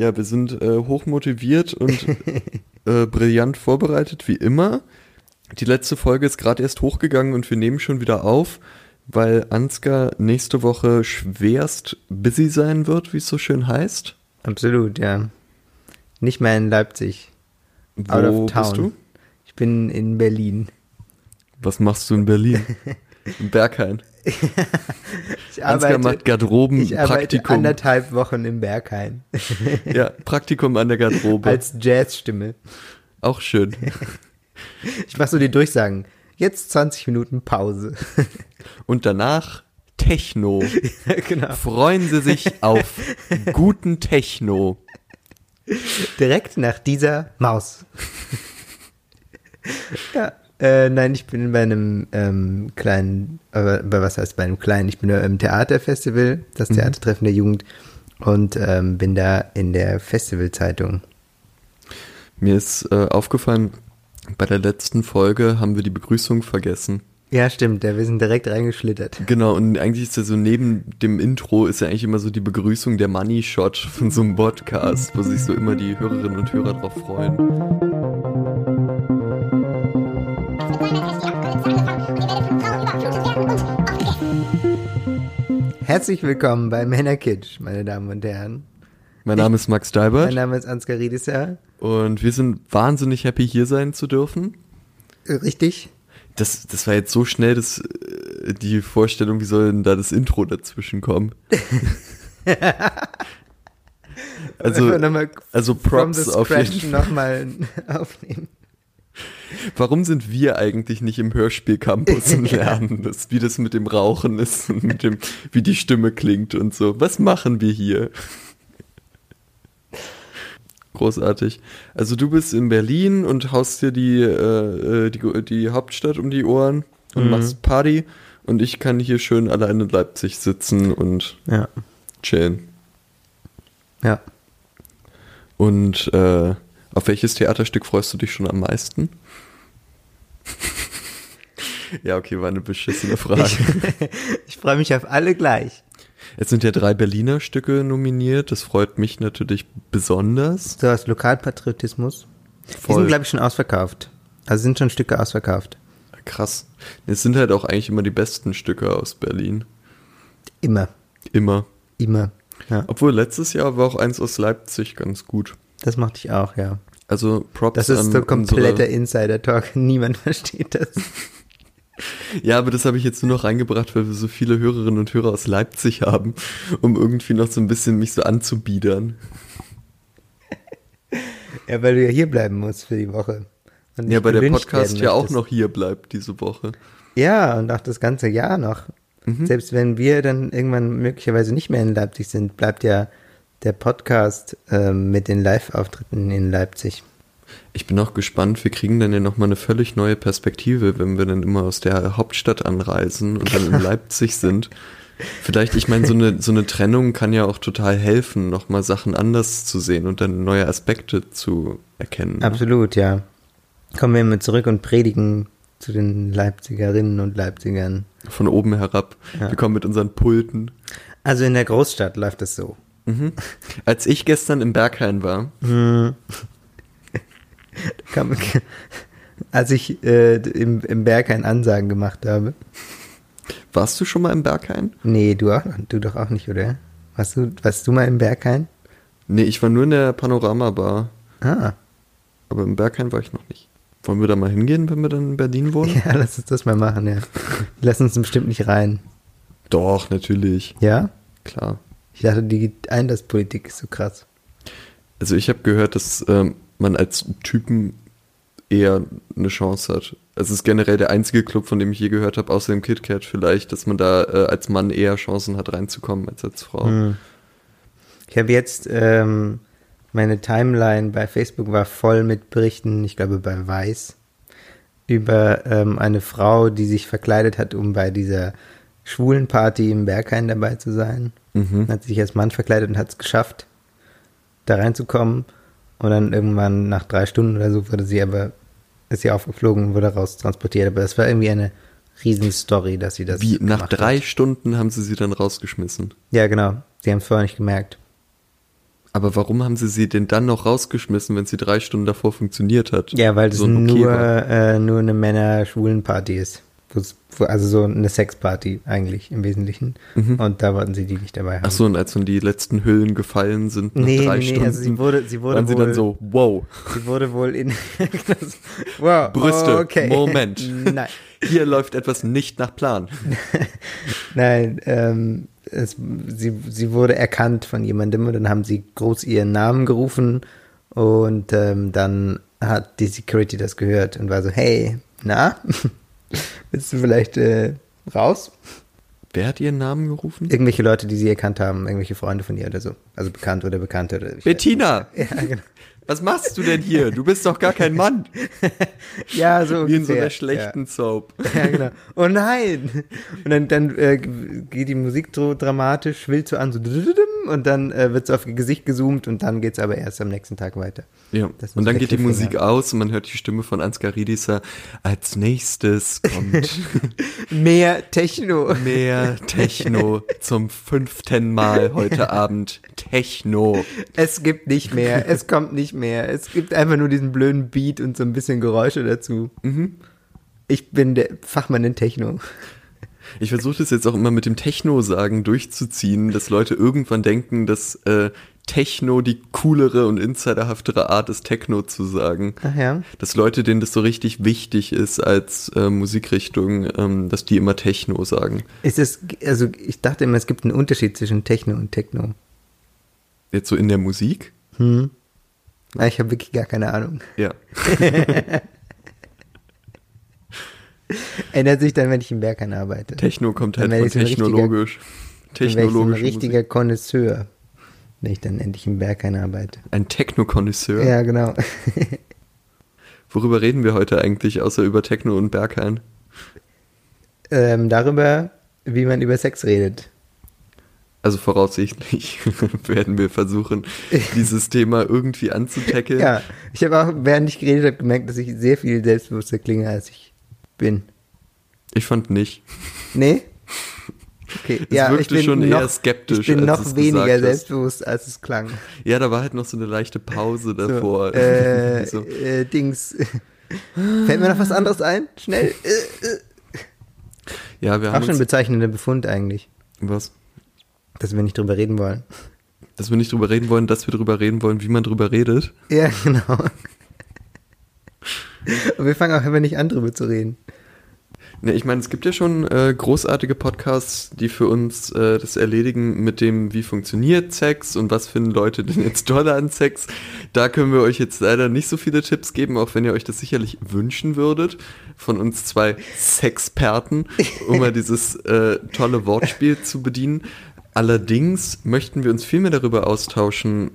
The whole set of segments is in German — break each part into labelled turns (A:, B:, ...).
A: Ja, wir sind äh, hochmotiviert und äh, brillant vorbereitet, wie immer. Die letzte Folge ist gerade erst hochgegangen und wir nehmen schon wieder auf, weil Ansgar nächste Woche schwerst busy sein wird, wie es so schön heißt.
B: Absolut, ja. Nicht mehr in Leipzig.
A: Wo
B: Out of town.
A: bist du?
B: Ich bin in Berlin.
A: Was machst du in Berlin? Im Berghain.
B: Ich
A: Ansgar macht
B: ich arbeite
A: Garderobenpraktikum.
B: anderthalb Wochen im Berghain.
A: Ja, Praktikum an der Garderobe.
B: Als Jazzstimme.
A: Auch schön.
B: Ich mach so die Durchsagen. Jetzt 20 Minuten Pause.
A: Und danach Techno.
B: genau.
A: Freuen Sie sich auf guten Techno.
B: Direkt nach dieser Maus. ja. Äh, nein, ich bin bei einem ähm, kleinen, aber bei was heißt bei einem kleinen? Ich bin im Theaterfestival, das Theatertreffen der Jugend und ähm, bin da in der Festivalzeitung.
A: Mir ist äh, aufgefallen, bei der letzten Folge haben wir die Begrüßung vergessen.
B: Ja, stimmt, da wir sind direkt reingeschlittert.
A: Genau, und eigentlich ist ja so neben dem Intro ist ja eigentlich immer so die Begrüßung der Money Shot von so einem Podcast, wo sich so immer die Hörerinnen und Hörer drauf freuen.
B: Herzlich willkommen bei Männerkitsch, meine Damen und Herren.
A: Mein Name ist Max
B: Mein
A: Dalbert
B: Name ist Ansgar Riedisser.
A: und wir sind wahnsinnig happy, hier sein zu dürfen.
B: Äh, Richtig?
A: Das, das war jetzt so schnell, dass äh, die Vorstellung, wie soll denn da das Intro dazwischen kommen? also, also Props auf jeden
B: scratch nochmal aufnehmen.
A: Warum sind wir eigentlich nicht im Hörspielcampus und lernen das, wie das mit dem Rauchen ist und mit dem, wie die Stimme klingt und so? Was machen wir hier? Großartig. Also du bist in Berlin und haust dir die, äh, äh, die, die Hauptstadt um die Ohren und
B: Mhm.
A: machst Party und ich kann hier schön allein in Leipzig sitzen und
B: Ja,
A: chillen.
B: ja.
A: Und äh, auf welches Theaterstück freust du dich schon am meisten? ja, okay, war eine beschissene Frage.
B: Ich, ich freue mich auf alle gleich.
A: Es sind ja drei Berliner Stücke nominiert. Das freut mich natürlich besonders.
B: So aus Lokalpatriotismus. Die
A: Voll.
B: sind, glaube ich, schon ausverkauft. Also sind schon Stücke ausverkauft.
A: Krass. Es sind halt auch eigentlich immer die besten Stücke aus Berlin.
B: Immer.
A: Immer.
B: Immer. Ja,
A: Obwohl letztes Jahr war auch eins aus Leipzig ganz gut.
B: das machte ich auch, ja.
A: Also Props
B: Das ist
A: an
B: so kompletter Insider-Talk. Niemand versteht das.
A: Ja, aber das habe ich jetzt nur noch reingebracht, weil wir so viele Hörerinnen und Hörer aus Leipzig haben, um irgendwie noch so ein bisschen mich so anzubiedern.
B: Ja, weil du ja hier bleiben musst für die Woche.
A: Ja, bei der Podcast ja auch noch hier bleibt diese Woche.
B: Ja, und auch das ganze Jahr noch.
A: Mhm.
B: Selbst wenn wir dann irgendwann möglicherweise nicht mehr in Leipzig sind, bleibt ja der Podcast ähm, mit den Live-Auftritten in Leipzig.
A: Ich bin auch gespannt, wir kriegen dann ja nochmal eine völlig neue Perspektive, wenn wir dann immer aus der Hauptstadt anreisen und dann in Leipzig sind. Vielleicht, ich meine, so eine, so eine Trennung kann ja auch total helfen, nochmal Sachen anders zu sehen und dann neue Aspekte zu erkennen.
B: Absolut, ja. Kommen wir immer zurück und predigen zu den Leipzigerinnen und Leipzigern.
A: Von oben herab.
B: Ja.
A: Wir kommen mit unseren Pulten.
B: Also in der Großstadt läuft es so.
A: Mhm. Als ich gestern im Berghain war,
B: Kam, als ich äh, im, im Berghain Ansagen gemacht habe.
A: warst du schon mal im Berghain?
B: Nee, du auch, du doch auch nicht, oder? Warst du, warst du mal im Berghain?
A: Nee, ich war nur in der Panorama-Bar,
B: Ah,
A: aber im Berghain war ich noch nicht. Wollen wir da mal hingehen, wenn wir dann in Berlin wohnen?
B: ja, lass uns das mal machen, ja. Lass uns bestimmt nicht rein.
A: Doch, natürlich.
B: Ja?
A: Klar.
B: Ich dachte, die Einlasspolitik ist so krass.
A: Also ich habe gehört, dass ähm, man als Typen eher eine Chance hat. Es ist generell der einzige Club, von dem ich je gehört habe, außer dem KitKat vielleicht, dass man da äh, als Mann eher Chancen hat reinzukommen als als Frau.
B: Hm. Ich habe jetzt, ähm, meine Timeline bei Facebook war voll mit Berichten, ich glaube bei Weiß, über ähm, eine Frau, die sich verkleidet hat, um bei dieser schwulen Party im Berghain dabei zu sein.
A: Mhm.
B: Hat sich als Mann verkleidet und hat es geschafft, da reinzukommen. Und dann irgendwann nach drei Stunden oder so wurde sie aber, ist sie aufgeflogen und wurde raus transportiert. Aber das war irgendwie eine Riesenstory, dass sie das
A: Wie nach drei
B: Hat.
A: Stunden haben sie sie dann rausgeschmissen.
B: Ja, genau. Sie haben es vorher nicht gemerkt.
A: Aber warum haben sie sie denn dann noch rausgeschmissen, wenn sie drei Stunden davor funktioniert hat?
B: Ja, weil das
A: So okay
B: nur, äh, nur eine Männer-Schwulen-Party ist. Also so eine Sexparty eigentlich im Wesentlichen. Und da wollten sie die nicht dabei haben.
A: Mhm. Ach so, und als dann die letzten Hüllen gefallen sind nach
B: Nee,
A: drei
B: nee,
A: Stunden,
B: also sie wurde, sie wurde
A: waren sie
B: wohl,
A: dann so, wow,
B: sie wurde wohl in, wow,
A: Brüste,
B: okay.
A: Moment.
B: Nein,
A: hier läuft etwas nicht nach Plan.
B: nein, ähm, es, sie, sie wurde erkannt von jemandem und dann haben sie groß ihren Namen gerufen und ähm, dann hat die Security das gehört und war so, hey, na, willst du vielleicht äh, raus?
A: Wer hat ihren Namen gerufen?
B: Irgendwelche Leute, die sie erkannt haben, irgendwelche Freunde von ihr oder so. Also bekannt oder Bekannte oder
A: Bettina,
B: Ja, genau.
A: Was machst du denn hier? Du bist doch gar kein Mann.
B: Ja, so
A: Wie in so einer schlechten Soap.
B: Ja, ja genau. Oh nein! Und dann, dann äh, geht die Musik so dramatisch, schwillt so an, so und dann äh, wird es auf ihr Gesicht gezoomt und dann geht's aber erst am nächsten Tag weiter.
A: Ja,
B: Das
A: und dann geht die. Musik aus und man hört die Stimme von Ansgar Riedisser. Als nächstes kommt
B: Mehr Techno.
A: mehr Techno zum fünften Mal heute Abend. Techno.
B: Es gibt nicht mehr, es kommt nicht mehr. Es gibt einfach nur diesen blöden Beat und so ein bisschen Geräusche dazu.
A: Mhm.
B: Ich bin der Fachmann in Techno.
A: Ich versuche das jetzt auch immer mit dem Techno-Sagen durchzuziehen, dass Leute irgendwann denken, dass äh, Techno die coolere und insiderhaftere Art ist, Techno zu sagen.
B: Ach ja.
A: Dass Leute, denen das so richtig wichtig ist als äh, Musikrichtung, ähm, dass die immer Techno sagen.
B: Ist es, also ich dachte immer, es gibt einen Unterschied zwischen Techno und Techno.
A: Jetzt so in der Musik?
B: Hm. Ah, Ich habe wirklich gar keine Ahnung.
A: Ja.
B: Ändert sich dann, wenn ich im Berghain arbeite.
A: Techno kommt halt von technologisch.
B: So ein richtiger. Konnoisseur, wenn ich dann endlich im Berghain arbeite.
A: Ein Techno-Konnoisseur.
B: Ja, genau.
A: Worüber reden wir heute eigentlich, außer über Techno und Berghain?
B: ähm, darüber, wie man über Sex redet.
A: Also voraussichtlich werden wir versuchen, dieses Thema irgendwie anzutackeln.
B: Ja, ich habe auch, während ich geredet habe, gemerkt, dass ich sehr viel selbstbewusster klinge, als ich bin.
A: Ich fand nicht.
B: Nee? Okay,
A: Es
B: ja, ich bin
A: schon
B: noch,
A: eher skeptisch,
B: Ich bin noch weniger selbstbewusst, als es klang.
A: Ja, da war halt noch so eine leichte Pause davor.
B: So, äh,
A: So.
B: äh, Dings. Fällt mir noch was anderes ein? Schnell.
A: Ja, wir
B: Auch
A: haben
B: schon ein bezeichnender Befund eigentlich,
A: was?
B: Dass wir nicht drüber reden wollen.
A: Dass wir nicht drüber reden wollen, dass wir drüber reden wollen, wie man drüber redet.
B: Ja, genau. Und wir fangen auch einfach nicht an, drüber zu reden.
A: Ne, ich meine, es gibt ja schon äh, großartige Podcasts, die für uns äh, das erledigen mit dem, wie funktioniert Sex und was finden Leute denn jetzt toll an Sex. Da können wir euch jetzt leider nicht so viele Tipps geben, auch wenn ihr euch das sicherlich wünschen würdet, von uns zwei Sexperten, um mal dieses äh, tolle Wortspiel zu bedienen. Allerdings möchten wir uns viel mehr darüber austauschen,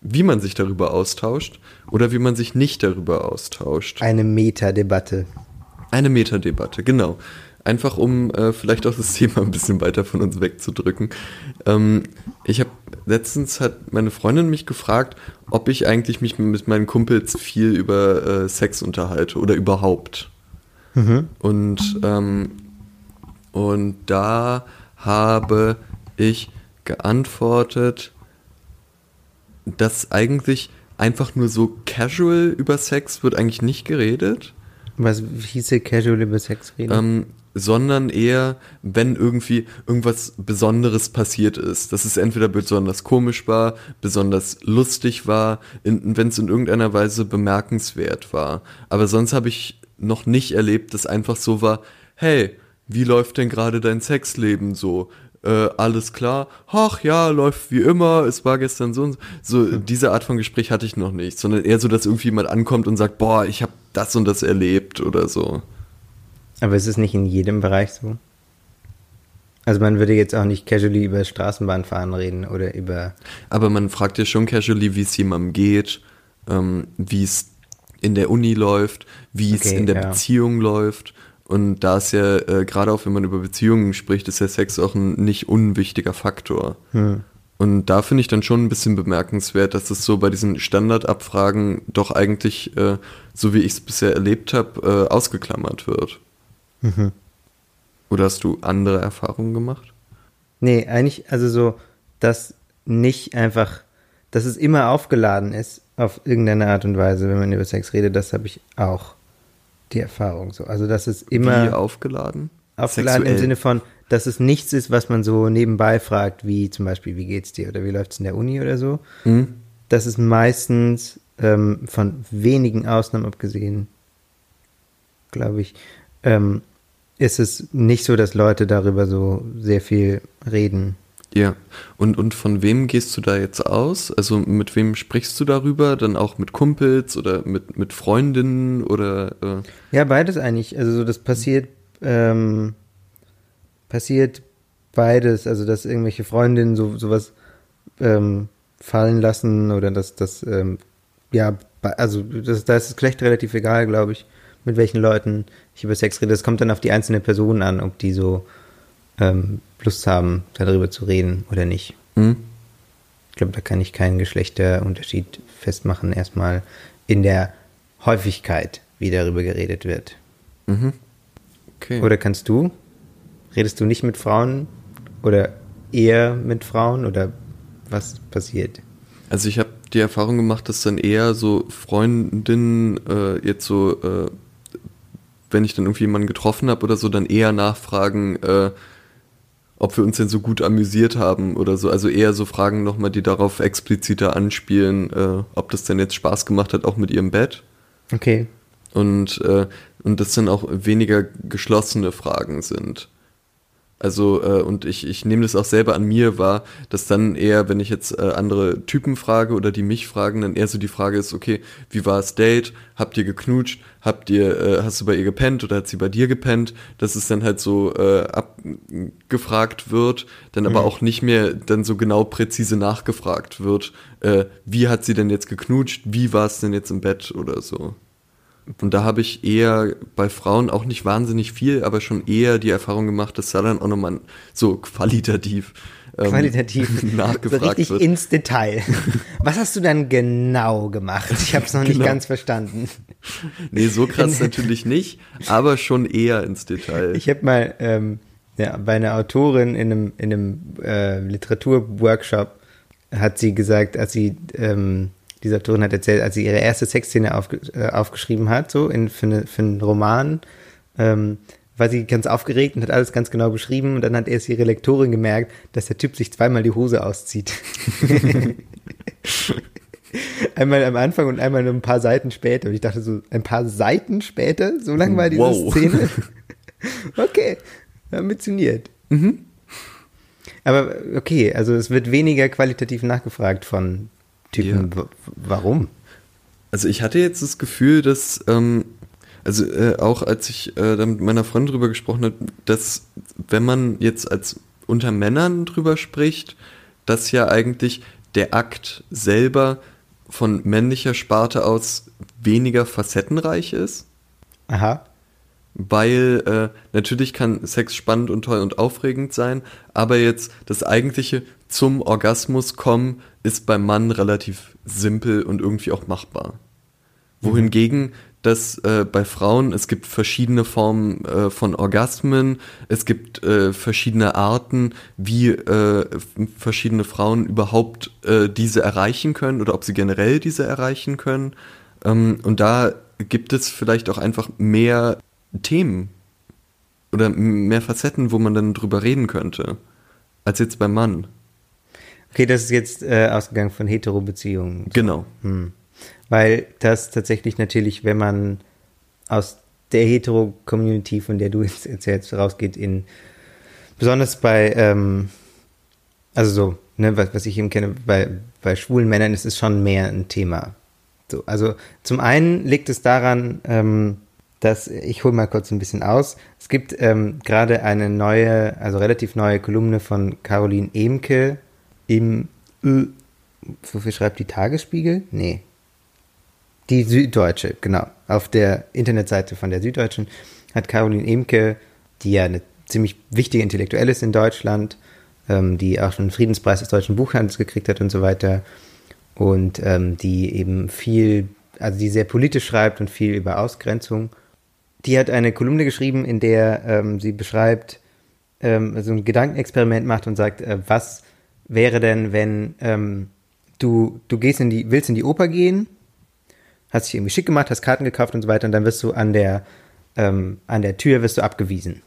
A: wie man sich darüber austauscht oder wie man sich nicht darüber austauscht.
B: Eine Meta-Debatte.
A: Eine Metadebatte, genau. Einfach um äh, vielleicht auch das Thema ein bisschen weiter von uns wegzudrücken. Ähm, ich habe letztens hat meine Freundin mich gefragt, ob ich eigentlich mich mit meinen Kumpels viel über äh, Sex unterhalte oder überhaupt. Und, ähm, und da habe ich geantwortet, dass eigentlich einfach nur so casual über Sex wird eigentlich nicht geredet.
B: Was hieße casual über Sex reden?
A: Ähm, sondern eher, wenn irgendwie irgendwas Besonderes passiert ist. Dass es entweder besonders komisch war, besonders lustig war, wenn es in irgendeiner Weise bemerkenswert war. Aber sonst habe ich noch nicht erlebt, dass einfach so war, hey, wie läuft denn gerade dein Sexleben so? Äh, alles klar? Ach ja, läuft wie immer, es war gestern so und so. So, diese Art von Gespräch hatte ich noch nicht, sondern eher so, dass irgendwie jemand ankommt und sagt, boah, ich habe das und das erlebt oder so.
B: Aber ist es nicht in jedem Bereich so? Also man würde jetzt auch nicht casually über Straßenbahnfahren reden oder über...
A: Aber man fragt ja schon casually, wie es jemandem geht, ähm, wie es in der Uni läuft, wie es
B: Okay,
A: in der
B: ja.
A: Beziehung läuft. Und da ist ja, äh, gerade auch wenn man über Beziehungen spricht, ist ja Sex auch ein nicht unwichtiger Faktor.
B: Hm.
A: Und da finde ich dann schon ein bisschen bemerkenswert, dass es so bei diesen Standardabfragen doch eigentlich, äh, so wie ich es bisher erlebt habe, äh, ausgeklammert wird.
B: Mhm.
A: Oder hast du andere Erfahrungen gemacht?
B: Nee, eigentlich, also so, dass nicht einfach, dass es immer aufgeladen ist auf irgendeine Art und Weise, wenn man über Sex redet, das habe ich auch die Erfahrung so. Also dass es immer
A: Wie aufgeladen?
B: aufgeladen im
A: Sexuell.
B: Sinne von, dass es nichts ist, was man so nebenbei fragt, wie zum Beispiel, wie geht's dir oder wie läuft's in der Uni oder so.
A: Hm?
B: Das ist meistens ähm, von wenigen Ausnahmen abgesehen, glaube ich, ähm, ist es nicht so, dass Leute darüber so sehr viel reden.
A: Ja. Und, und von wem gehst du da jetzt aus? Also mit wem sprichst du darüber? Dann auch mit Kumpels oder mit, mit Freundinnen oder äh,
B: Ja, beides eigentlich. Also so, das passiert, ähm, passiert beides. Also dass irgendwelche Freundinnen so sowas ähm, fallen lassen oder dass das, ähm, ja, also das, da ist das Geschlecht relativ egal, glaube ich, mit welchen Leuten ich über Sex rede. Das kommt dann auf die einzelne Person an, ob die so ähm, Lust haben, darüber zu reden oder nicht.
A: hm?
B: Ich glaube, da kann ich keinen Geschlechterunterschied festmachen, erstmal in der Häufigkeit, wie darüber geredet wird.
A: Mhm. Okay.
B: Oder kannst du? Redest du nicht mit Frauen oder eher mit Frauen oder was passiert?
A: Also ich habe die Erfahrung gemacht, dass dann eher so Freundinnen äh, jetzt so, äh, wenn ich dann irgendwie jemanden getroffen habe oder so, dann eher nachfragen, äh, ob wir uns denn so gut amüsiert haben oder so. Also eher so Fragen nochmal, die darauf expliziter anspielen, äh, ob das denn jetzt Spaß gemacht hat, auch mit ihrem Bett.
B: Okay.
A: Und, äh, und das dann auch weniger geschlossene Fragen sind. Also, äh, und ich, ich nehme das auch selber an mir wahr, dass dann eher, wenn ich jetzt äh, andere Typen frage oder die mich fragen, dann eher so die Frage ist, okay, wie war das Date? Habt ihr geknutscht? Habt ihr, äh, hast du bei ihr gepennt oder hat sie bei dir gepennt? Dass es dann halt so äh, abgefragt wird, dann aber auch nicht mehr dann so genau präzise nachgefragt wird, äh, wie hat sie denn jetzt geknutscht? Wie war es denn jetzt im Bett oder so? Und da habe ich eher bei Frauen auch nicht wahnsinnig viel, aber schon eher die Erfahrung gemacht, dass da dann auch nochmal so qualitativ, ähm,
B: Qualitativ. so
A: nachgefragt
B: richtig
A: wird.
B: ins Detail. Was hast du dann genau gemacht? Ich habe es noch nicht
A: Genau.
B: ganz verstanden.
A: Nee, so krass natürlich nicht, aber schon eher ins Detail.
B: Ich habe mal ähm, ja, bei einer Autorin in einem, in einem äh, Literaturworkshop hat sie gesagt, als sie ähm, diese Autorin hat erzählt, als sie ihre erste Sexszene aufge äh, aufgeschrieben hat, so in, für, eine, für einen Roman, ähm, war sie ganz aufgeregt und hat alles ganz genau beschrieben und dann hat erst ihre Lektorin gemerkt, dass der Typ sich zweimal die Hose auszieht. einmal am Anfang und einmal nur ein paar Seiten später. Und ich dachte so, ein paar Seiten später? So lang war diese
A: Wow.
B: Szene? okay, ambitioniert. Aber okay, also es wird weniger qualitativ nachgefragt von Typen. W- Warum?
A: Also ich hatte jetzt das Gefühl, dass, ähm, also äh, auch als ich äh, da mit meiner Freundin drüber gesprochen habe, dass wenn man jetzt als unter Männern drüber spricht, dass ja eigentlich der Akt selber von männlicher Sparte aus weniger facettenreich ist.
B: Aha.
A: Weil äh, natürlich kann Sex spannend und toll und aufregend sein, aber jetzt das eigentliche zum Orgasmus kommen ist beim Mann relativ simpel und irgendwie auch machbar. Wohingegen dass äh, bei Frauen es gibt verschiedene Formen äh, von Orgasmen, es gibt äh, verschiedene Arten, wie äh, verschiedene Frauen überhaupt äh, diese erreichen können oder ob sie generell diese erreichen können. Ähm, und da gibt es vielleicht auch einfach mehr Themen oder mehr Facetten, wo man dann drüber reden könnte, als jetzt beim Mann.
B: Okay, das ist jetzt äh, ausgegangen von Hetero-Beziehungen.
A: Genau.
B: Hm. Weil das tatsächlich natürlich, wenn man aus der Hetero-Community, von der du jetzt erzählst, rausgeht, in besonders bei, ähm, also so, ne, was, was ich eben kenne, bei, bei schwulen Männern ist es schon mehr ein Thema. So, also zum einen liegt es daran, ähm, dass, ich hole mal kurz ein bisschen aus, es gibt ähm, gerade eine neue, also relativ neue Kolumne von Caroline Emke im, Ö- wofür schreibt die Tagesspiegel? Nee. Die Süddeutsche, genau. Auf der Internetseite von der Süddeutschen hat Caroline Emke, die ja eine ziemlich wichtige Intellektuelle ist in Deutschland, ähm, die auch schon einen Friedenspreis des deutschen Buchhandels gekriegt hat und so weiter, und ähm, die eben viel, also die sehr politisch schreibt und viel über Ausgrenzung. Die hat eine Kolumne geschrieben, in der ähm, sie beschreibt, ähm, so ein Gedankenexperiment macht und sagt, äh, was wäre denn, wenn ähm, du, du gehst in die, willst in die Oper gehen, hast dich irgendwie schick gemacht, hast Karten gekauft und so weiter und dann wirst du an der, ähm, an der Tür wirst du abgewiesen.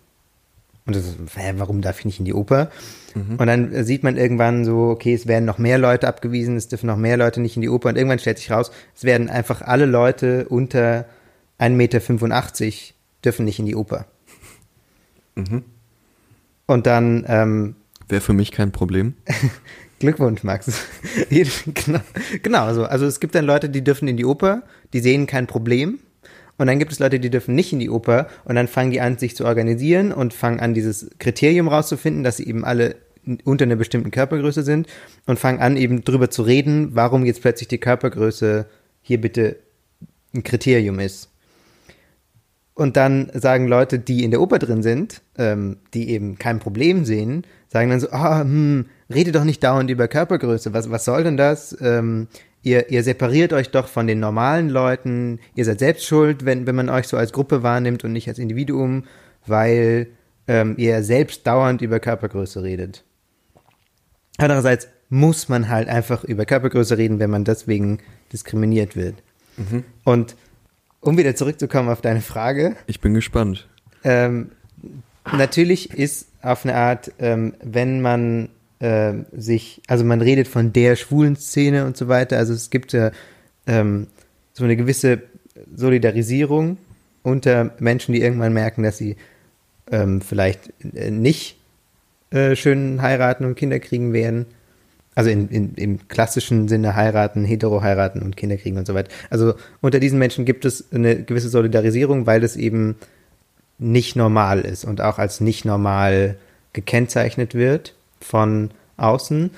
B: Und das ist, hä, warum darf ich nicht in die Oper? Mhm. Und dann sieht man irgendwann so, okay, es werden noch mehr Leute abgewiesen, es dürfen noch mehr Leute nicht in die Oper und irgendwann stellt sich raus, es werden einfach alle Leute unter 1,85 Meter dürfen nicht in die Oper. Mhm. Und dann ähm,
A: Wäre für mich kein Problem.
B: Glückwunsch, Max. genau, genau so. Also es gibt dann Leute, die dürfen in die Oper, die sehen kein Problem. Und dann gibt es Leute, die dürfen nicht in die Oper und dann fangen die an, sich zu organisieren und fangen an, dieses Kriterium rauszufinden, dass sie eben alle unter einer bestimmten Körpergröße sind und fangen an, eben drüber zu reden, warum jetzt plötzlich die Körpergröße hier bitte ein Kriterium ist. Und dann sagen Leute, die in der Oper drin sind, ähm, die eben kein Problem sehen, sagen dann so, ah, hm, rede doch nicht dauernd über Körpergröße, was, was soll denn das? Ähm, ihr, ihr separiert euch doch von den normalen Leuten, ihr seid selbst schuld, wenn, wenn man euch so als Gruppe wahrnimmt und nicht als Individuum, weil ähm, ihr selbst dauernd über Körpergröße redet. Andererseits muss man halt einfach über Körpergröße reden, wenn man deswegen diskriminiert wird. Mhm. Und um wieder zurückzukommen auf deine Frage.
A: Ich bin gespannt.
B: Ähm, natürlich ist auf eine Art, ähm, wenn man äh, sich, also man redet von der schwulen Szene und so weiter. Also es gibt ja ähm, so eine gewisse Solidarisierung unter Menschen, die irgendwann merken, dass sie ähm, vielleicht äh, nicht äh, schön heiraten und Kinder kriegen werden. Also in, in, im klassischen Sinne heiraten, hetero heiraten und Kinder kriegen und so weiter. Also unter diesen Menschen gibt es eine gewisse Solidarisierung, weil es eben nicht normal ist und auch als nicht normal gekennzeichnet wird von außen.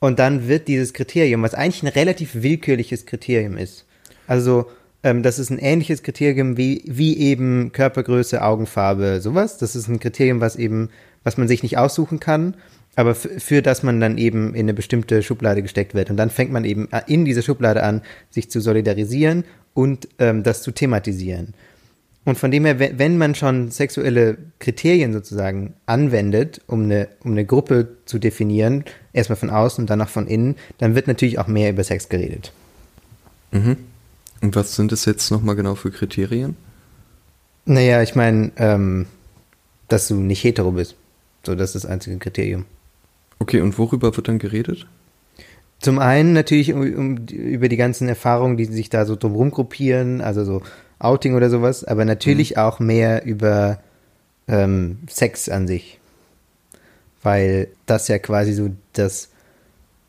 B: Und dann wird dieses Kriterium, was eigentlich ein relativ willkürliches Kriterium ist, also ähm, das ist ein ähnliches Kriterium wie, wie eben Körpergröße, Augenfarbe, sowas. Das ist ein Kriterium, was eben, was man sich nicht aussuchen kann, aber für das man dann eben in eine bestimmte Schublade gesteckt wird. Und dann fängt man eben in dieser Schublade an, sich zu solidarisieren und ähm, das zu thematisieren. Und von dem her, wenn man schon sexuelle Kriterien sozusagen anwendet, um eine, um eine Gruppe zu definieren, erstmal von außen und dann auch von innen, dann wird natürlich auch mehr über Sex geredet.
A: Mhm. Und was sind es jetzt nochmal genau für Kriterien?
B: Naja, ich meine, ähm, dass du nicht hetero bist. So, das ist das einzige Kriterium.
A: Okay, und worüber wird dann geredet?
B: Zum einen natürlich um, um, über die ganzen Erfahrungen, die sich da so drumherum gruppieren, also so Outing oder sowas, aber natürlich mhm. auch mehr über ähm, Sex an sich. Weil das ja quasi so das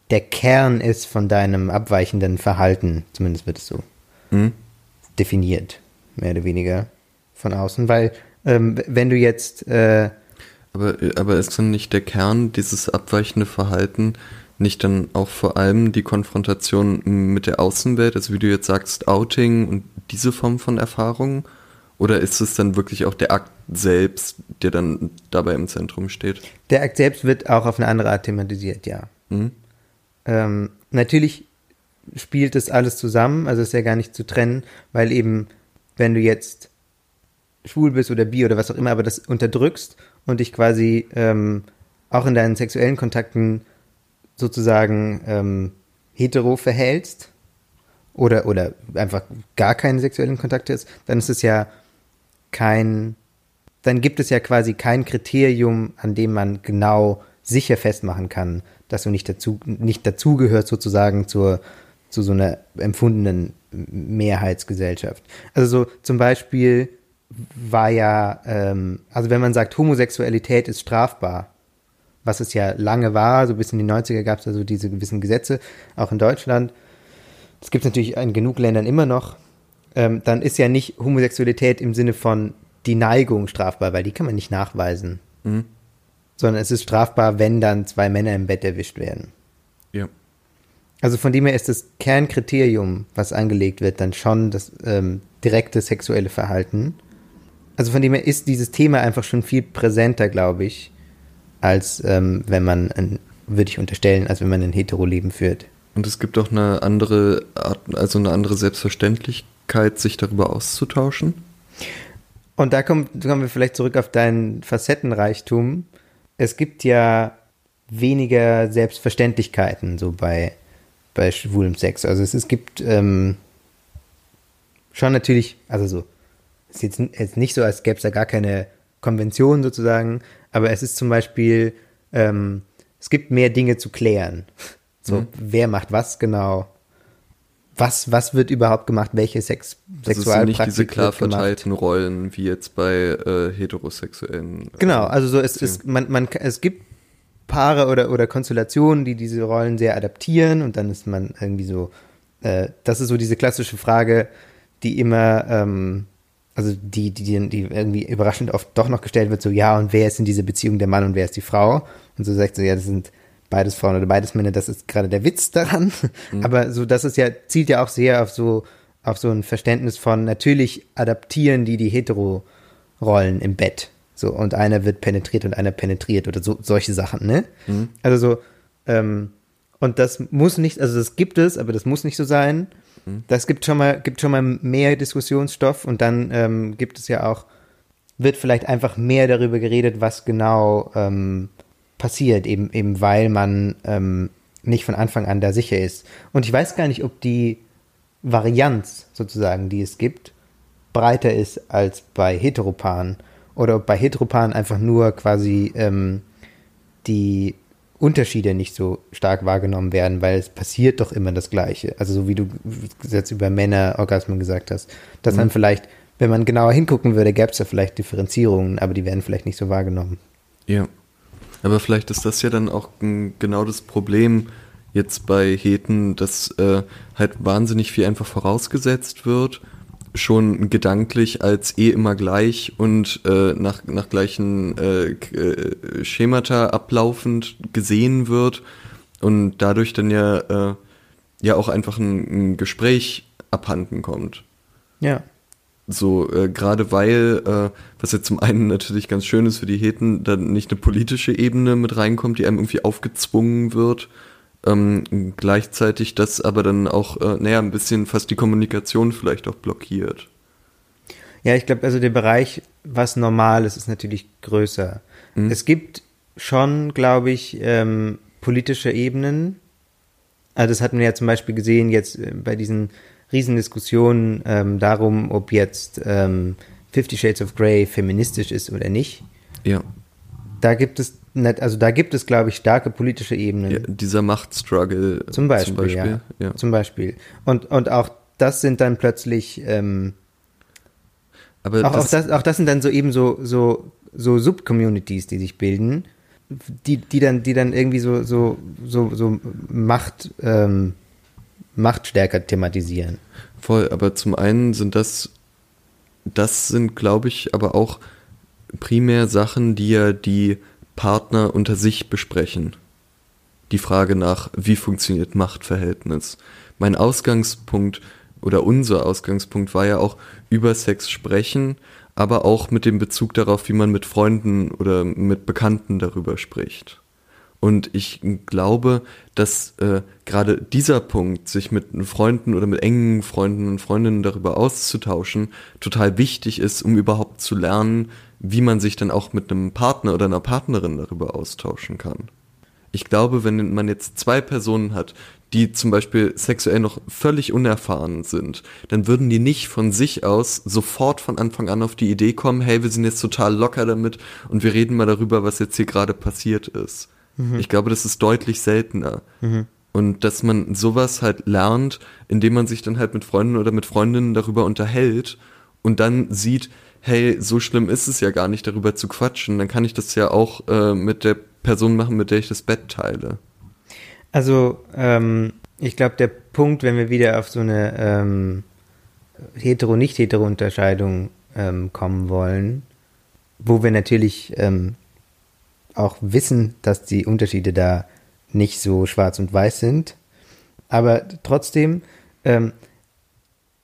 B: der Kern ist von deinem abweichenden Verhalten, zumindest wird es so mhm. definiert, mehr oder weniger von außen. Weil ähm, wenn du jetzt äh,
A: aber, aber ist dann nicht der Kern dieses abweichende Verhalten nicht dann auch vor allem die Konfrontation mit der Außenwelt, also wie du jetzt sagst, Outing und diese Form von Erfahrung? Oder ist es dann wirklich auch der Akt selbst, der dann dabei im Zentrum steht?
B: Der Akt selbst wird auch auf eine andere Art thematisiert, ja. Mhm. Ähm, natürlich spielt das alles zusammen, also ist ja gar nicht zu trennen, weil eben, wenn du jetzt schwul bist oder bi oder was auch immer, aber das unterdrückst und dich quasi ähm, auch in deinen sexuellen Kontakten sozusagen ähm, hetero verhältst oder, oder einfach gar keine sexuellen Kontakte ist, dann ist es ja kein, dann gibt es ja quasi kein Kriterium, an dem man genau sicher festmachen kann, dass du nicht dazu, nicht dazugehört sozusagen zur, zu so einer empfundenen Mehrheitsgesellschaft. Also so zum Beispiel war ja, ähm, also wenn man sagt, Homosexualität ist strafbar, was es ja lange war, so bis in die 90er gab es also diese gewissen Gesetze, auch in Deutschland. Das gibt es natürlich in genug Ländern immer noch. Ähm, dann ist ja nicht Homosexualität im Sinne von die Neigung strafbar, weil die kann man nicht nachweisen. Mhm. Sondern es ist strafbar, wenn dann zwei Männer im Bett erwischt werden.
A: Ja.
B: Also von dem her ist das Kernkriterium, was angelegt wird, dann schon das ähm, direkte sexuelle Verhalten. Also von dem her ist dieses Thema einfach schon viel präsenter, glaube ich, als ähm, wenn man, ein, würde ich unterstellen, als wenn man ein Hetero-Leben führt.
A: Und es gibt auch eine andere Art, also eine andere Selbstverständlichkeit, sich darüber auszutauschen.
B: Und da kommen, kommen wir vielleicht zurück auf deinen Facettenreichtum. Es gibt ja weniger Selbstverständlichkeiten so bei bei schwulem Sex. Also es, es gibt ähm, schon natürlich, also so, es ist jetzt, jetzt nicht so, als gäbe es da gar keine Konvention sozusagen, aber es ist zum Beispiel, ähm, es gibt mehr Dinge zu klären. So,
A: Mhm.
B: wer macht was genau? Was, was wird überhaupt gemacht? Welche Sex
A: Das Also nicht diese klar
B: gemacht?
A: verteilten Rollen wie jetzt bei äh, heterosexuellen. äh,
B: Genau, also so es ist, man, man, es gibt Paare oder, oder Konstellationen, die diese Rollen sehr adaptieren und dann ist man irgendwie so, äh, das ist so diese klassische Frage, die immer, ähm, also die, die, die, die irgendwie überraschend oft doch noch gestellt wird, so ja, und wer ist in dieser Beziehung der Mann und wer ist die Frau? Und so sagt so, ja, das sind beides Frauen oder beides Männer, das ist gerade der Witz daran. Aber so, das ist ja, zielt ja auch sehr auf so, auf so ein Verständnis von, natürlich adaptieren die die Hetero-Rollen im Bett. So, und einer wird penetriert und einer penetriert oder so, solche Sachen, ne? Also so, ähm, und das muss nicht, also das gibt es, aber das muss nicht so sein. Das gibt schon mal, gibt schon mal mehr Diskussionsstoff und dann ähm, gibt es ja auch, wird vielleicht einfach mehr darüber geredet, was genau ähm, passiert, eben, eben weil man ähm, nicht von Anfang an da sicher ist. Und ich weiß gar nicht, ob die Varianz sozusagen, die es gibt, breiter ist als bei Heteroparen oder ob bei Heteroparen einfach nur quasi ähm, die Unterschiede nicht so stark wahrgenommen werden, weil es passiert doch immer das Gleiche. Also so wie du jetzt über Männerorgasmen gesagt hast, dass dann vielleicht, wenn man genauer hingucken würde, gäbe es da vielleicht Differenzierungen, aber die werden vielleicht nicht so wahrgenommen.
A: Ja. Aber vielleicht ist das ja dann auch genau das Problem jetzt bei Heten, dass äh, halt wahnsinnig viel einfach vorausgesetzt wird, schon gedanklich als eh immer gleich und äh, nach, nach gleichen äh, äh, Schemata ablaufend gesehen wird und dadurch dann ja, äh, ja auch einfach ein, ein Gespräch abhanden kommt.
B: Ja.
A: So, äh, gerade weil, äh, was jetzt zum einen natürlich ganz schön ist für die Heten, dann nicht eine politische Ebene mit reinkommt, die einem irgendwie aufgezwungen wird. Ähm, gleichzeitig das aber dann auch, äh, naja, ein bisschen fast die Kommunikation vielleicht auch blockiert.
B: Ja, ich glaube, also der Bereich, was normal ist, ist natürlich größer. Es gibt schon, glaube ich, ähm, politische Ebenen. Also das hatten wir ja zum Beispiel gesehen jetzt äh, bei diesen Riesendiskussionen ähm, darum, ob jetzt ähm, Fifty Shades of Grey feministisch ist oder nicht.
A: Ja.
B: Da gibt es also da gibt es, glaube ich, starke politische Ebenen.
A: ja dieser Machtstruggle. äh,
B: Zum Beispiel, ja.
A: ja.
B: Zum Beispiel. Und, und auch das sind dann plötzlich ähm,
A: Aber
B: auch,
A: das,
B: auch, das, auch das sind dann so eben so, so, so Subcommunities, die sich bilden, die, die dann, die dann irgendwie so, so, so, so Macht, ähm, Macht stärker thematisieren.
A: Voll, aber zum einen sind das, das sind, glaube ich, aber auch primär Sachen, die ja die Partner unter sich besprechen. Die Frage nach, wie funktioniert Machtverhältnis. Mein Ausgangspunkt oder unser Ausgangspunkt war ja auch über Sex sprechen, aber auch mit dem Bezug darauf, wie man mit Freunden oder mit Bekannten darüber spricht. Und ich glaube, dass äh, gerade dieser Punkt, sich mit Freunden oder mit engen Freunden und Freundinnen darüber auszutauschen, total wichtig ist, um überhaupt zu lernen, wie man sich dann auch mit einem Partner oder einer Partnerin darüber austauschen kann. Ich glaube, wenn man jetzt zwei Personen hat, die zum Beispiel sexuell noch völlig unerfahren sind, dann würden die nicht von sich aus sofort von Anfang an auf die Idee kommen, hey, wir sind jetzt total locker damit und wir reden mal darüber, was jetzt hier gerade passiert ist. Ich glaube, das ist deutlich seltener. Und dass man sowas halt lernt, indem man sich dann halt mit Freunden oder mit Freundinnen darüber unterhält und dann sieht, hey, so schlimm ist es ja gar nicht, darüber zu quatschen. Dann kann ich das ja auch äh, mit der Person machen, mit der ich das Bett teile.
B: Also, ähm, ich glaube, der Punkt, wenn wir wieder auf so eine ähm, Hetero-Nicht-Hetero-Unterscheidung ähm, kommen wollen, wo wir natürlich ähm, auch wissen, dass die Unterschiede da nicht so schwarz und weiß sind, aber trotzdem, ähm,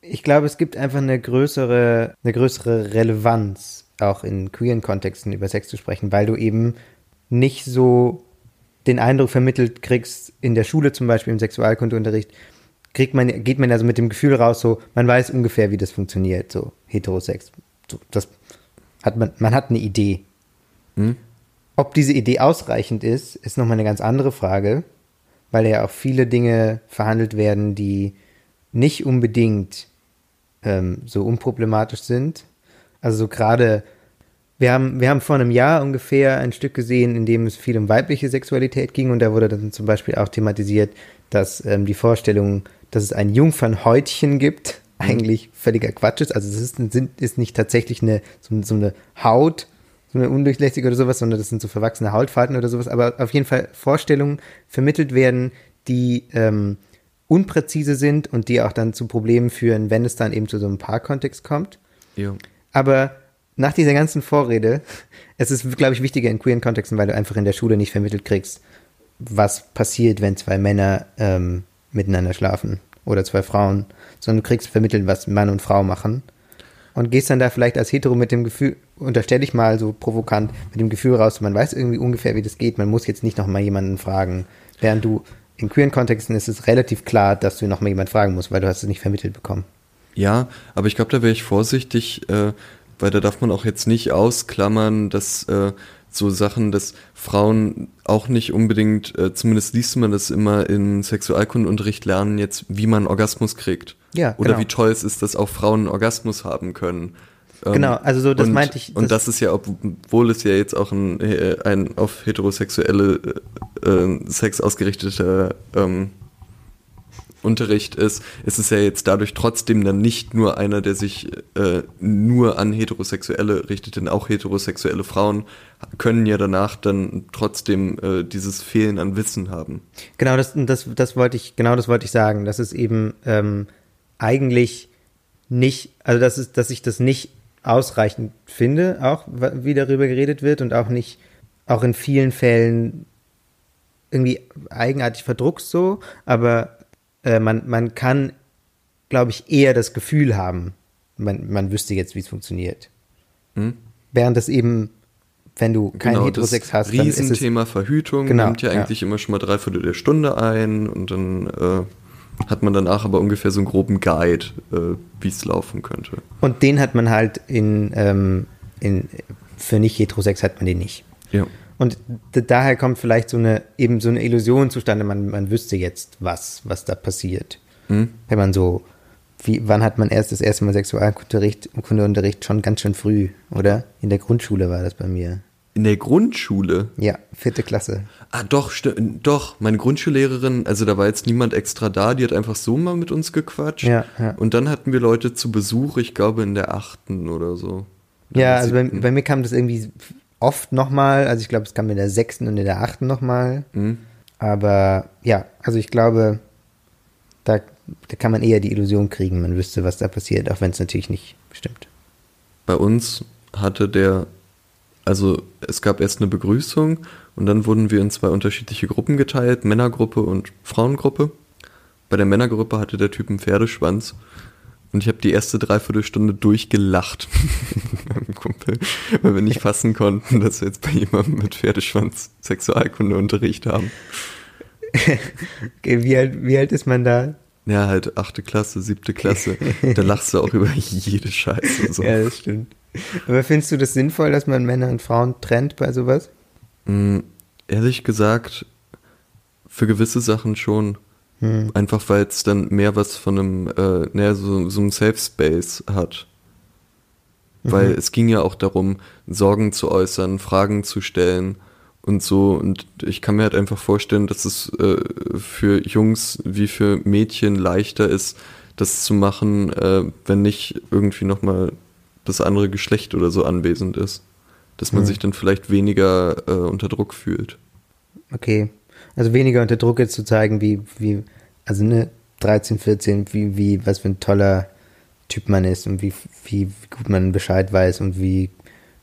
B: ich glaube, es gibt einfach eine größere, eine größere Relevanz, auch in queeren Kontexten über Sex zu sprechen, weil du eben nicht so den Eindruck vermittelt kriegst, in der Schule zum Beispiel im Sexualkundeunterricht, kriegt man, geht man also mit dem Gefühl raus, so, man weiß ungefähr, wie das funktioniert, so Heterosex. So, das hat man, man hat eine Idee.
A: Hm?
B: Ob diese Idee ausreichend ist, ist nochmal eine ganz andere Frage, weil ja auch viele Dinge verhandelt werden, die nicht unbedingt ähm, so unproblematisch sind. Also so gerade, wir haben, wir haben vor einem Jahr ungefähr ein Stück gesehen, in dem es viel um weibliche Sexualität ging und da wurde dann zum Beispiel auch thematisiert, dass ähm, die Vorstellung, dass es ein Jungfernhäutchen gibt, mhm. eigentlich völliger Quatsch ist. Also es ist, ist nicht tatsächlich eine, so, so eine Haut, undurchlässige oder sowas, sondern das sind so verwachsene Hautfalten oder sowas, aber auf jeden Fall Vorstellungen vermittelt werden, die ähm, unpräzise sind und die auch dann zu Problemen führen, wenn es dann eben zu so einem Paarkontext kommt.
A: Ja.
B: Aber nach dieser ganzen Vorrede, es ist, glaube ich, wichtiger in queeren Kontexten, weil du einfach in der Schule nicht vermittelt kriegst, was passiert, wenn zwei Männer ähm, miteinander schlafen oder zwei Frauen, sondern du kriegst vermittelt, was Mann und Frau machen und gehst dann da vielleicht als Hetero mit dem Gefühl, unterstelle ich mal so provokant, mit dem Gefühl raus, man weiß irgendwie ungefähr, wie das geht, man muss jetzt nicht noch mal jemanden fragen, während du in queeren Kontexten ist es relativ klar, dass du noch mal jemanden fragen musst, weil du hast es nicht vermittelt bekommen.
A: Ja, aber ich glaube, da wäre ich vorsichtig, äh, weil da darf man auch jetzt nicht ausklammern, dass äh, so Sachen, dass Frauen auch nicht unbedingt, äh, zumindest liest man das immer in Sexualkundenunterricht lernen, jetzt wie man Orgasmus kriegt.
B: Ja,
A: Oder
B: genau.
A: wie toll es ist, dass auch Frauen einen Orgasmus haben können. Ähm,
B: Genau, also so, das
A: und,
B: meinte ich.
A: Und das ist ja, obwohl es ja jetzt auch ein, ein auf heterosexuelle äh, äh, Sex ausgerichteter ähm, Unterricht ist, ist es ja jetzt dadurch trotzdem dann nicht nur einer, der sich äh, nur an Heterosexuelle richtet, denn auch heterosexuelle Frauen können ja danach dann trotzdem äh, dieses Fehlen an Wissen haben.
B: Genau, das, das, das wollte ich, genau das wollte ich sagen. Das ist eben ähm, eigentlich nicht, also das ist, dass ich das nicht ausreichend finde, auch wie darüber geredet wird und auch nicht, auch in vielen Fällen irgendwie eigenartig verdruckst so, aber äh, man, man kann, glaube ich, eher das Gefühl haben, man, man wüsste jetzt, wie es funktioniert.
A: Hm?
B: Während das eben, wenn du keinen
A: genau,
B: Heterosex
A: das
B: hast, dann ist es,
A: Riesenthema Verhütung
B: Genau,
A: nimmt ja
B: ja.
A: eigentlich immer schon mal drei Viertel der Stunde ein und dann äh, hat man danach aber ungefähr so einen groben Guide, äh, wie es laufen könnte.
B: und den hat man halt in, ähm, in für nicht Heterosex hat man den nicht.
A: Ja.
B: Und daher kommt vielleicht so eine, eben so eine Illusion zustande, man, man wüsste jetzt, was, was da passiert.
A: Hm?
B: Wenn man so, wie, wann hat man erst das erste Mal Sexualkundeunterricht Kundeunterricht schon ganz schön früh, oder? In der Grundschule war das bei mir.
A: In der Grundschule?
B: Ja, vierte Klasse.
A: Ah, doch, doch. Meine Grundschullehrerin, also da war jetzt niemand extra da, die hat einfach so mal mit uns gequatscht.
B: Ja, ja.
A: Und dann hatten wir Leute zu Besuch, ich glaube in der achten oder so.
B: Ja, also bei, bei mir kam das irgendwie oft nochmal, also ich glaube, es kam in der sechsten und in der achten nochmal.
A: Hm?
B: Aber ja, also ich glaube, da, da kann man eher die Illusion kriegen, man wüsste, was da passiert, auch wenn es natürlich nicht stimmt.
A: Bei uns hatte der, also es gab erst eine Begrüßung und dann wurden wir in zwei unterschiedliche Gruppen geteilt, Männergruppe und Frauengruppe. Bei der Männergruppe hatte der Typ einen Pferdeschwanz und ich habe die erste Dreiviertelstunde durchgelacht mit meinem Kumpel, weil wir nicht fassen konnten, dass wir jetzt bei jemandem mit Pferdeschwanz Sexualkundeunterricht haben.
B: Okay, wie, alt, wie alt ist man da?
A: Ja, halt achte Klasse, siebte Klasse. Da lachst du auch über jede Scheiße. So.
B: Ja, das stimmt. Aber findest du das sinnvoll, dass man Männer und Frauen trennt bei sowas?
A: Mm, Ehrlich gesagt, für gewisse Sachen schon.
B: Hm.
A: Einfach weil es dann mehr was von einem, äh, naja, so, so einem Safe Space hat. Weil
B: Mhm.
A: es ging ja auch darum, Sorgen zu äußern, Fragen zu stellen und so. Und ich kann mir halt einfach vorstellen, dass es äh, für Jungs wie für Mädchen leichter ist, das zu machen, äh, wenn nicht irgendwie nochmal das andere Geschlecht oder so anwesend ist. Dass man
B: Mhm.
A: sich dann vielleicht weniger äh, unter Druck fühlt.
B: Okay. Also weniger unter Druck jetzt zu zeigen, wie, wie, also ne, 13, 14, wie, wie, was für ein toller Typ man ist und wie, wie gut man Bescheid weiß und wie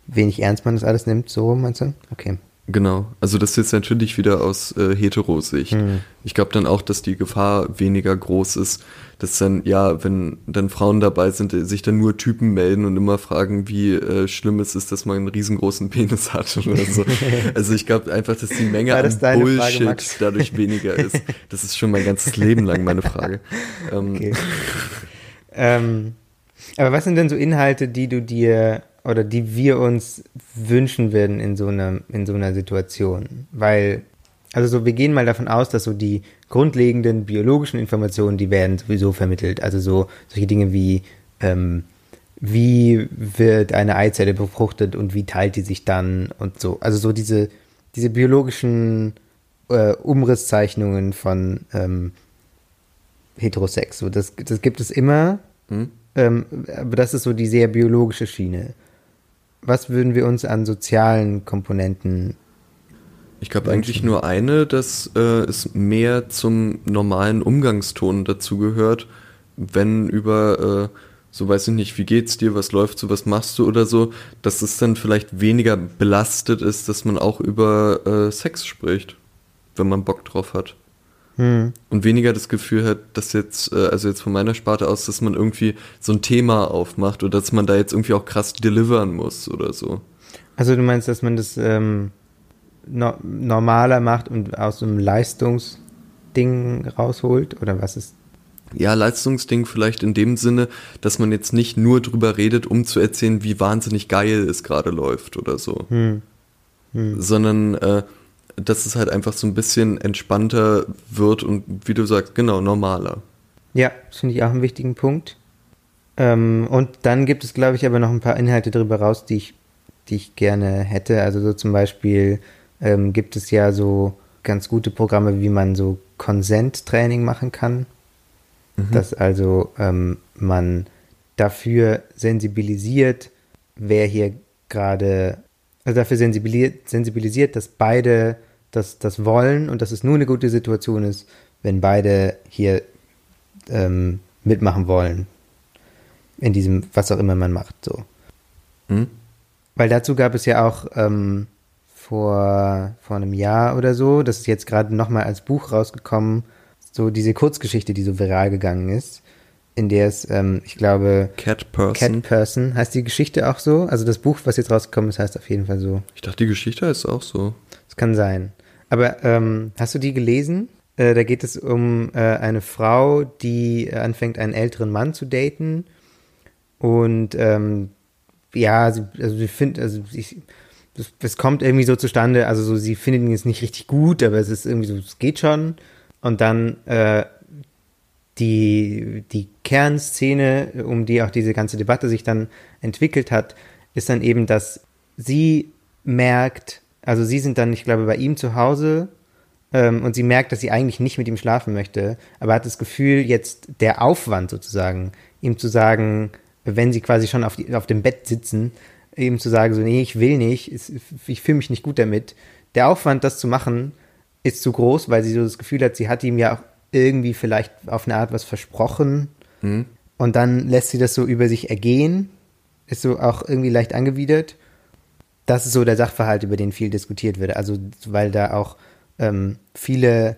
B: wenig ernst man das alles nimmt, so meinst du? Okay.
A: Genau, also das ist jetzt natürlich wieder aus äh, Hetero-Sicht.
B: Hm.
A: Ich glaube dann auch, dass die Gefahr weniger groß ist, dass dann, ja, wenn dann Frauen dabei sind, sich dann nur Typen melden und immer fragen, wie äh, schlimm es ist, dass man einen riesengroßen Penis hat oder so. also ich glaube einfach, dass die Menge an
B: Frage,
A: Bullshit
B: Max?
A: dadurch weniger ist. Das ist schon mein ganzes Leben lang meine Frage. Ähm,
B: Okay. ähm, aber was sind denn so Inhalte, die du dir oder die wir uns wünschen würden in so einer, in so einer Situation? Weil Also so, wir gehen mal davon aus, dass so die grundlegenden biologischen Informationen, die werden sowieso vermittelt. Also so solche Dinge wie, ähm, wie wird eine Eizelle befruchtet und wie teilt die sich dann und so. Also so diese, diese biologischen äh, Umrisszeichnungen von ähm, Heterosex. So, das, das gibt es immer.
A: Hm?
B: Ähm, aber das ist so die sehr biologische Schiene. Was würden wir uns an sozialen Komponenten
A: Ich glaube eigentlich nur eine, dass äh, es mehr zum normalen Umgangston dazu gehört, wenn über, äh, so weiß ich nicht, wie geht's dir, was läuft so, was machst du oder so, dass es dann vielleicht weniger belastet ist, dass man auch über äh, Sex spricht, wenn man Bock drauf hat.
B: Hm.
A: Und weniger das Gefühl hat, dass jetzt, äh, also jetzt von meiner Sparte aus, dass man irgendwie so ein Thema aufmacht oder dass man da jetzt irgendwie auch krass delivern muss oder so.
B: Also du meinst, dass man das ähm, no normaler macht und aus so einem Leistungsding rausholt? Oder was ist?
A: Ja, Leistungsding vielleicht in dem Sinne, dass man jetzt nicht nur drüber redet, um zu erzählen, wie wahnsinnig geil es gerade läuft oder so.
B: Hm.
A: Sondern, äh, dass es halt einfach so ein bisschen entspannter wird und wie du sagst, genau, normaler.
B: Ja, das finde ich auch einen wichtigen Punkt. Ähm, und dann gibt es, glaube ich, aber noch ein paar Inhalte darüber raus, die ich, die ich gerne hätte. Also so zum Beispiel ähm, gibt es ja so ganz gute Programme, wie man so Consent-Training machen kann. Dass also ähm, man dafür sensibilisiert, wer hier gerade, also dafür sensibilisiert, sensibilisiert, dass beide das, das wollen und dass es nur eine gute Situation ist, wenn beide hier ähm, mitmachen wollen. In diesem, was auch immer man macht, so.
A: Hm?
B: Weil dazu gab es ja auch ähm, vor, vor einem Jahr oder so, das ist jetzt gerade nochmal als Buch rausgekommen, so diese Kurzgeschichte, die so viral gegangen ist, in der es, ähm, ich glaube,
A: Cat Person.
B: Cat Person, heißt die Geschichte auch so? Also das Buch, was jetzt rausgekommen ist, heißt auf jeden Fall so.
A: Ich dachte, die Geschichte ist auch so.
B: Das kann sein. Aber ähm, hast du die gelesen? Äh, da geht es um äh, eine Frau, die äh, anfängt, einen älteren Mann zu daten. Und ähm, ja, sie, also sie findet, also ich, das, das kommt irgendwie so zustande, also so, sie findet ihn jetzt nicht richtig gut, aber es ist irgendwie so, es geht schon. Und dann äh, die, die Kernszene, um die auch diese ganze Debatte sich dann entwickelt hat, ist dann eben, dass sie merkt, also sie sind dann, ich glaube, bei ihm zu Hause ähm, und sie merkt, dass sie eigentlich nicht mit ihm schlafen möchte, aber hat das Gefühl, jetzt der Aufwand sozusagen, ihm zu sagen, wenn sie quasi schon auf, die, auf dem Bett sitzen, ihm zu sagen, so, nee, ich will nicht, ich fühle mich nicht gut damit. Der Aufwand, das zu machen, ist zu groß, weil sie so das Gefühl hat, sie hat ihm ja auch irgendwie vielleicht auf eine Art was versprochen
A: Hm?
B: und dann lässt sie das so über sich ergehen, ist so auch irgendwie leicht angewidert. Das ist so der Sachverhalt, über den viel diskutiert wird. Also, weil da auch ähm, viele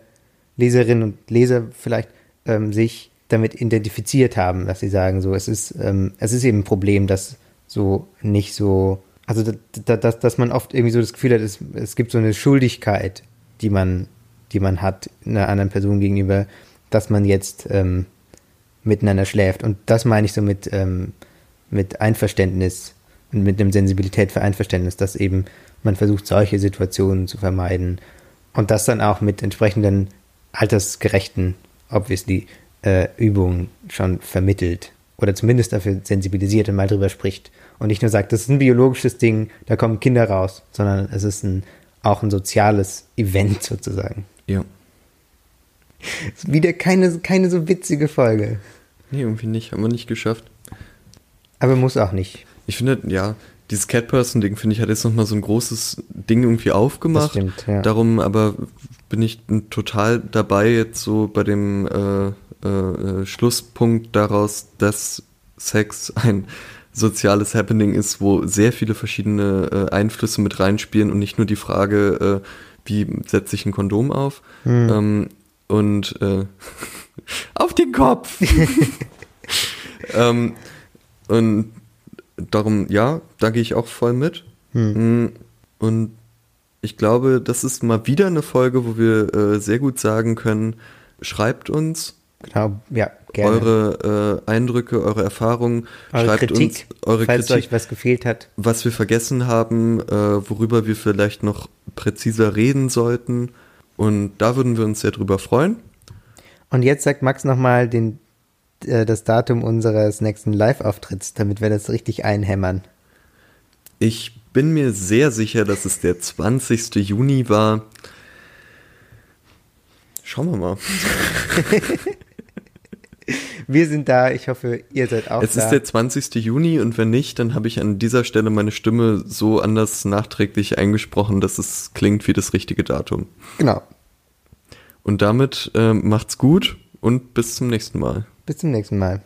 B: Leserinnen und Leser vielleicht ähm, sich damit identifiziert haben, dass sie sagen, so, es ist, ähm, es ist eben ein Problem, dass so nicht so, also dass, dass, dass man oft irgendwie so das Gefühl hat, es, es gibt so eine Schuldigkeit, die man, die man hat einer anderen Person gegenüber, dass man jetzt ähm, miteinander schläft. Und das meine ich so mit, ähm, mit Einverständnis und mit einem Sensibilität für Einverständnis, dass eben man versucht, solche Situationen zu vermeiden und das dann auch mit entsprechenden altersgerechten, obviously, äh, Übungen schon vermittelt oder zumindest dafür sensibilisiert und mal drüber spricht und nicht nur sagt, das ist ein biologisches Ding, da kommen Kinder raus, sondern es ist ein, auch ein soziales Event sozusagen.
A: Ja.
B: Ist wieder keine, keine so witzige Folge,
A: Nee, irgendwie nicht. Haben wir nicht geschafft.
B: aber muss auch nicht.
A: Ich finde, ja, dieses Cat-Person-Ding, finde ich, hat jetzt nochmal so ein großes Ding irgendwie aufgemacht.
B: Das stimmt, ja.
A: Darum aber bin ich total dabei jetzt so bei dem äh, äh, äh, Schlusspunkt daraus, dass Sex ein soziales Happening ist, wo sehr viele verschiedene äh, Einflüsse mit reinspielen und nicht nur die Frage, äh, wie setze ich ein Kondom auf
B: Hm.
A: ähm, und äh, auf den Kopf. ähm, und darum, ja, da gehe ich auch voll mit.
B: Hm.
A: Mm, Und ich glaube, das ist mal wieder eine Folge, wo wir äh, sehr gut sagen können, schreibt uns
B: Genau, ja, gerne.
A: eure äh, Eindrücke, eure Erfahrungen,
B: Eure
A: schreibt
B: Kritik,
A: uns eure
B: falls
A: Kritik,
B: euch was gefehlt hat.
A: was wir vergessen haben, äh, worüber wir vielleicht noch präziser reden sollten. Und da würden wir uns sehr drüber freuen.
B: Und jetzt sagt Max nochmal den, äh, das Datum unseres nächsten Live-Auftritts, damit wir das richtig einhämmern.
A: Ich bin mir sehr sicher, dass es der 20. Juni war. Schauen wir mal.
B: wir sind da. Ich hoffe, ihr seid auch
A: es
B: da.
A: Es ist der 20. Juni und wenn nicht, dann habe ich an dieser Stelle meine Stimme so anders nachträglich eingesprochen, dass es klingt wie das richtige Datum.
B: Genau.
A: Und damit äh, macht's gut und bis zum nächsten Mal.
B: Bis zum nächsten Mal.